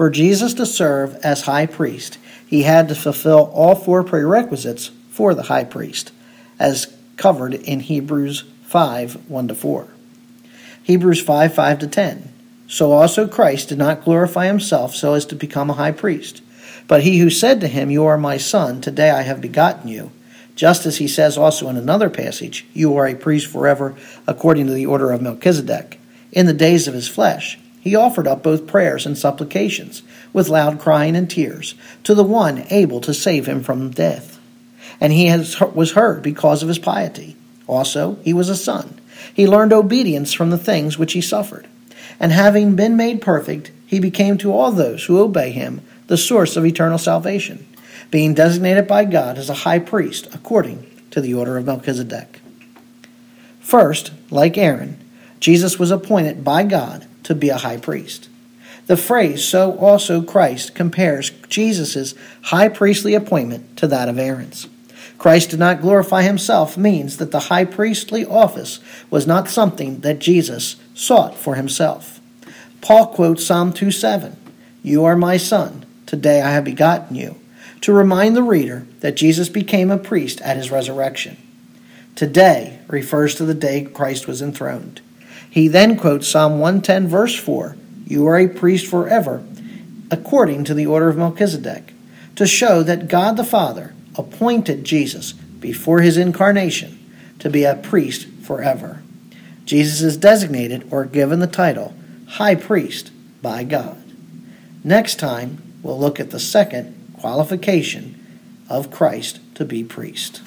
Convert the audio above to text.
For Jesus to serve as high priest, he had to fulfill all four prerequisites for the high priest, as covered in Hebrews 5 1 to 4. Hebrews 5 5 to 10. So also Christ did not glorify himself so as to become a high priest. But he who said to him, You are my son, today I have begotten you, just as he says also in another passage, You are a priest forever, according to the order of Melchizedek. In the days of his flesh, he offered up both prayers and supplications, with loud crying and tears, to the one able to save him from death. And he has, was heard because of his piety. Also, he was a son. He learned obedience from the things which he suffered. And having been made perfect, he became to all those who obey him the source of eternal salvation, being designated by God as a high priest according to the order of Melchizedek. First, like Aaron, Jesus was appointed by God to be a high priest. The phrase, so also Christ, compares Jesus' high priestly appointment to that of Aaron's. Christ did not glorify himself means that the high priestly office was not something that Jesus sought for himself. Paul quotes Psalm 2 7 You are my son, Today I have begotten you, to remind the reader that Jesus became a priest at his resurrection. Today refers to the day Christ was enthroned. He then quotes Psalm 110, verse 4 You are a priest forever, according to the order of Melchizedek, to show that God the Father appointed Jesus before his incarnation to be a priest forever. Jesus is designated or given the title High Priest by God. Next time, we'll look at the second qualification of Christ to be priest.